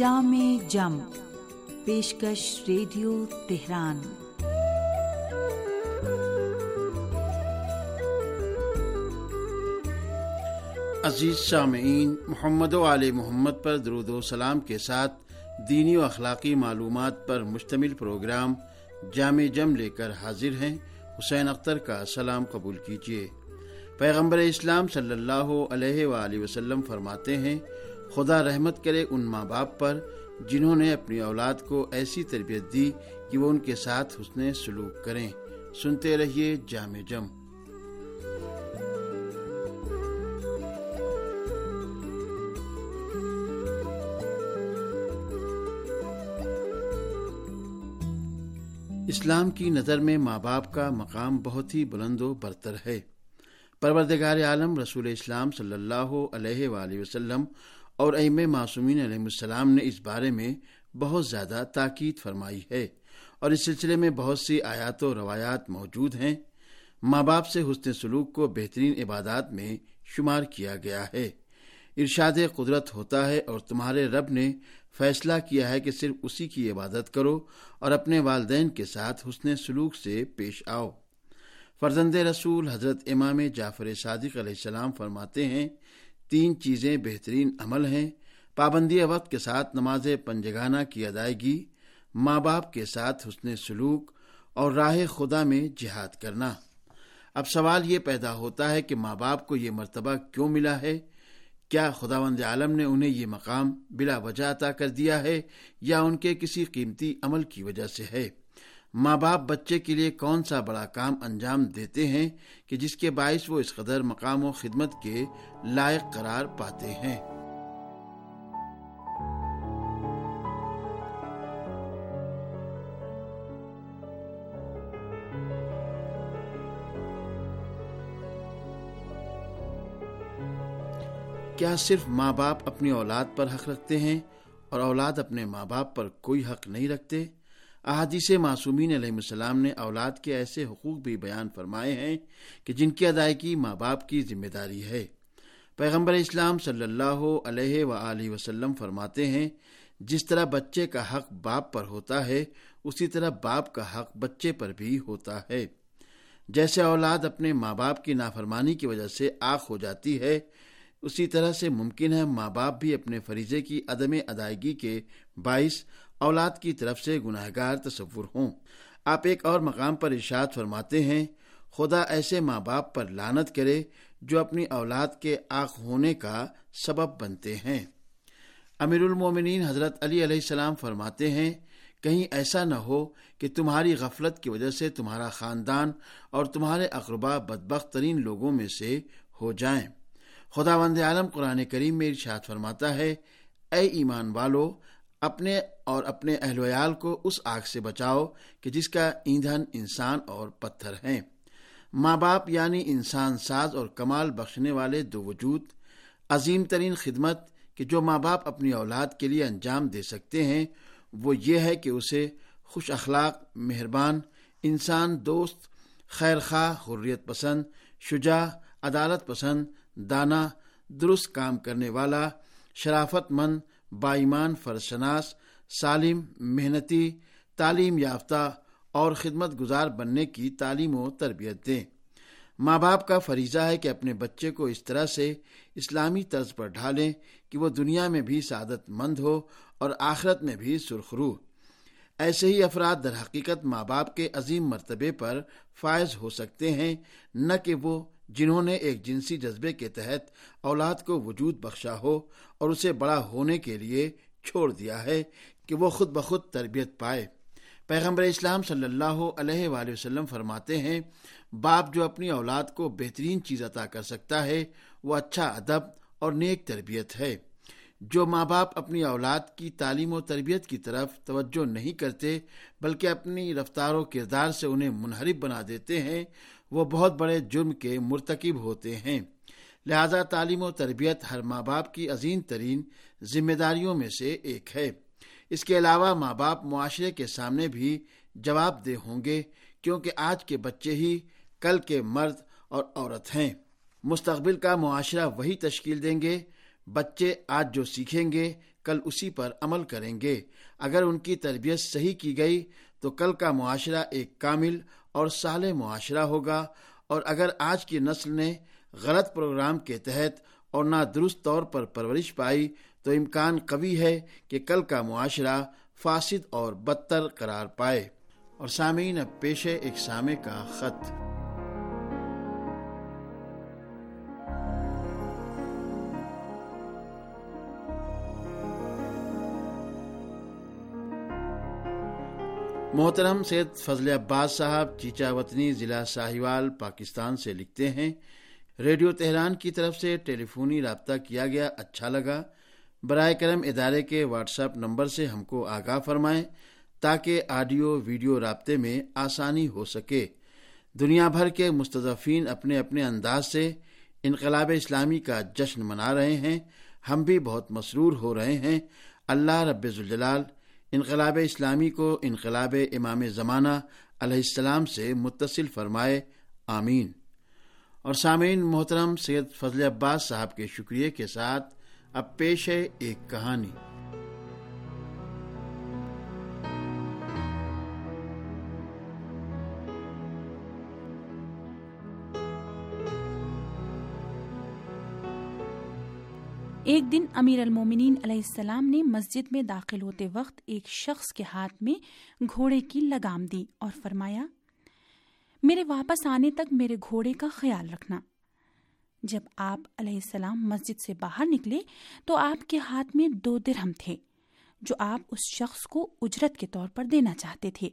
جام جم، پیشکش radio Tehran. عزیز سامعین، محمد و علیہ محمد پر درود و سلام کے ساتھ دینی و اخلاقی معلومات پر مشتمل پروگرام جامع جم لے کر حاضر ہیں۔ حسین اختر کا سلام قبول کیجیے۔ پیغمبر اسلام صلی اللہ علیہ وآلہ وسلم فرماتے ہیں، خدا رحمت کرے ان ماں باپ پر جنہوں نے اپنی اولاد کو ایسی تربیت دی کہ وہ ان کے ساتھ حسن سلوک کریں۔ سنتے رہیے جامع جم۔ اسلام کی نظر میں ماں باپ کا مقام بہت ہی بلند و برتر ہے۔ پروردگار عالم رسول اسلام صلی اللہ علیہ وآلہ وسلم اور ام معصومین علیہ السلام نے اس بارے میں بہت زیادہ تاکید فرمائی ہے اور اس سلسلے میں بہت سی آیات و روایات موجود ہیں۔ ماں باپ سے حسن سلوک کو بہترین عبادات میں شمار کیا گیا ہے۔ ارشاد قدرت ہوتا ہے اور تمہارے رب نے فیصلہ کیا ہے کہ صرف اسی کی عبادت کرو اور اپنے والدین کے ساتھ حسن سلوک سے پیش آؤ۔ فرزند رسول حضرت امام جعفر صادق علیہ السلام فرماتے ہیں، تین چیزیں بہترین عمل ہیں، پابندی وقت کے ساتھ نماز پنجگانہ کی ادائیگی، ماں باپ کے ساتھ حسن سلوک اور راہ خدا میں جہاد کرنا۔ اب سوال یہ پیدا ہوتا ہے کہ ماں باپ کو یہ مرتبہ کیوں ملا ہے؟ کیا خداوند عالم نے انہیں یہ مقام بلا وجہ عطا کر دیا ہے یا ان کے کسی قیمتی عمل کی وجہ سے ہے؟ ماں باپ بچے کے لیے کون سا بڑا کام انجام دیتے ہیں کہ جس کے باعث وہ اس قدر مقام و خدمت کے لائق قرار پاتے ہیں؟ کیا صرف ماں باپ اپنی اولاد پر حق رکھتے ہیں اور اولاد اپنے ماں باپ پر کوئی حق نہیں رکھتے؟ احادیث معصومین علیہ السلام نے اولاد کے ایسے حقوق بھی بیان فرمائے ہیں کہ جن کی ادائیگی ماں باپ کی ذمہ داری ہے۔ پیغمبر اسلام صلی اللہ علیہ و وسلم فرماتے ہیں، جس طرح بچے کا حق باپ پر ہوتا ہے، اسی طرح باپ کا حق بچے پر بھی ہوتا ہے۔ جیسے اولاد اپنے ماں باپ کی نافرمانی کی وجہ سے آخ ہو جاتی ہے، اسی طرح سے ممکن ہے ماں باپ بھی اپنے فریضے کی عدم ادائیگی کے باعث اولاد کی طرف سے گناہ گار تصور ہوں۔ آپ ایک اور مقام پر ارشاد فرماتے ہیں، خدا ایسے ماں باپ پر لانت کرے جو اپنی اولاد کے آخ ہونے کا سبب بنتے ہیں۔ امیر المومنین حضرت علی علیہ السلام فرماتے ہیں، کہیں ایسا نہ ہو کہ تمہاری غفلت کی وجہ سے تمہارا خاندان اور تمہارے اقربا بدبخت ترین لوگوں میں سے ہو جائیں۔ خدا وند عالم قرآن کریم میں ارشاد فرماتا ہے، اے ایمان والو اپنے اور اپنے اہل ویال کو اس آگ سے بچاؤ کہ جس کا ایندھن انسان اور پتھر ہیں۔ ماں باپ یعنی انسان ساز اور کمال بخشنے والے دو وجود۔ عظیم ترین خدمت کہ جو ماں باپ اپنی اولاد کے لیے انجام دے سکتے ہیں، وہ یہ ہے کہ اسے خوش اخلاق، مہربان، انسان دوست خیر خواہ حریت پسند، شجاع، عدالت پسند، دانا، درست کام کرنے والا، شرافت مند بائیمان، فرشناس، سالم، محنتی، تعلیم یافتہ اور خدمت گزار بننے کی تعلیم و تربیت دیں۔ ماں باپ کا فریضہ ہے کہ اپنے بچے کو اس طرح سے اسلامی طرز پر ڈھالیں کہ وہ دنیا میں بھی سعادت مند ہو اور آخرت میں بھی سرخرو۔ ایسے ہی افراد در حقیقت ماں باپ کے عظیم مرتبے پر فائز ہو سکتے ہیں، نہ کہ وہ جنہوں نے ایک جنسی جذبے کے تحت اولاد کو وجود بخشا ہو اور اسے بڑا ہونے کے لیے چھوڑ دیا ہے کہ وہ خود بخود تربیت پائے۔ پیغمبر اسلام صلی اللہ علیہ وآلہ وسلم فرماتے ہیں، باپ جو اپنی اولاد کو بہترین چیز عطا کر سکتا ہے، وہ اچھا ادب اور نیک تربیت ہے۔ جو ماں باپ اپنی اولاد کی تعلیم و تربیت کی طرف توجہ نہیں کرتے، بلکہ اپنی رفتار و کردار سے انہیں منحرف بنا دیتے ہیں، وہ بہت بڑے جرم کے مرتکب ہوتے ہیں۔ لہذا تعلیم و تربیت ہر ماں باپ کی عظیم ترین ذمہ داریوں میں سے ایک ہے۔ اس کے علاوہ ماں باپ معاشرے کے سامنے بھی جواب دہ ہوں گے، کیونکہ آج کے بچے ہی کل کے مرد اور عورت ہیں۔ مستقبل کا معاشرہ وہی تشکیل دیں گے بچے آج جو سیکھیں گے، کل اسی پر عمل کریں گے۔ اگر ان کی تربیت صحیح کی گئی، تو کل کا معاشرہ ایک کامل اور سال معاشرہ ہوگا۔ اور اگر آج کی نسل نے غلط پروگرام کے تحت اور نہ درست طور پر پرورش پائی، تو امکان قوی ہے کہ کل کا معاشرہ فاسد اور بدتر قرار پائے۔ اور سامعین، اب پیشے ایک سامع کا خط۔ محترم سید فضل عباس صاحب چیچا وطنی ضلع ساہیوال، پاکستان سے لکھتے ہیں، ریڈیو تہران کی طرف سے ٹیلی فونی رابطہ کیا گیا اچھا لگا۔ برائے کرم ادارے کے واٹس ایپ نمبر سے ہم کو آگاہ فرمائیں تاکہ آڈیو ویڈیو رابطے میں آسانی ہو سکے۔ دنیا بھر کے مستضفین اپنے اپنے انداز سے انقلاب اسلامی کا جشن منا رہے ہیں۔ ہم بھی بہت مسرور ہو رہے ہیں۔ اللہ رب الجلال انقلاب اسلامی کو انقلاب امام زمانہ علیہ السلام سے متصل فرمائے، آمین۔ اور سامعین، محترم سید فضل عباس صاحب کے شکریہ کے ساتھ اب پیش ہے ایک کہانی۔ ایک دن امیر المومنین علیہ السلام نے مسجد میں داخل ہوتے وقت ایک شخص کے ہاتھ میں گھوڑے کی لگام دی اور فرمایا، میرے واپس آنے تک میرے گھوڑے کا خیال رکھنا۔ جب آپ علیہ السلام مسجد سے باہر نکلے تو آپ کے ہاتھ میں دو درہم تھے، جو آپ اس شخص کو اجرت کے طور پر دینا چاہتے تھے،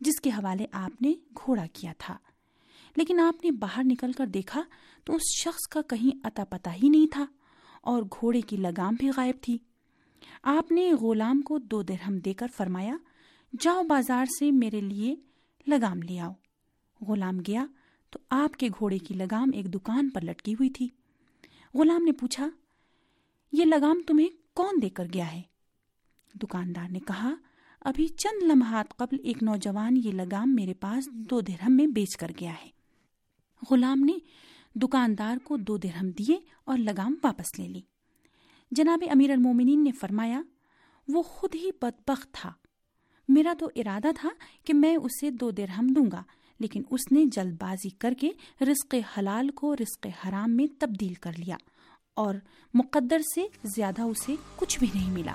جس کے حوالے آپ نے گھوڑا کیا تھا۔ لیکن آپ نے باہر نکل کر دیکھا تو اس شخص کا کہیں اتا پتا ہی نہیں تھا۔ اور گھوڑے کی لگام بھی غائب تھی۔ آپ نے غلام کو دو درہم دے کر فرمایا، جاؤ بازار سے میرے لیے لگام لے آؤ۔ غلام گیا تو آپ کے گھوڑے کی لگام ایک دکان پر لٹکی ہوئی تھی۔ غلام نے پوچھا، یہ لگام تمہیں کون دے کر گیا ہے؟ دکاندار نے کہا، ابھی چند لمحات قبل ایک نوجوان یہ لگام میرے پاس دو درہم میں بیچ کر گیا ہے۔ غلام نے دکاندار کو دو درہم دیے اور لگام واپس لے لی۔ جناب امیر المومنین نے فرمایا، وہ خود ہی بدبخت تھا۔ میرا تو ارادہ تھا کہ میں اسے دو درہم دوں گا، لیکن اس نے جلد بازی کر کے رزق حلال کو رزق حرام میں تبدیل کر لیا اور مقدر سے زیادہ اسے کچھ بھی نہیں ملا۔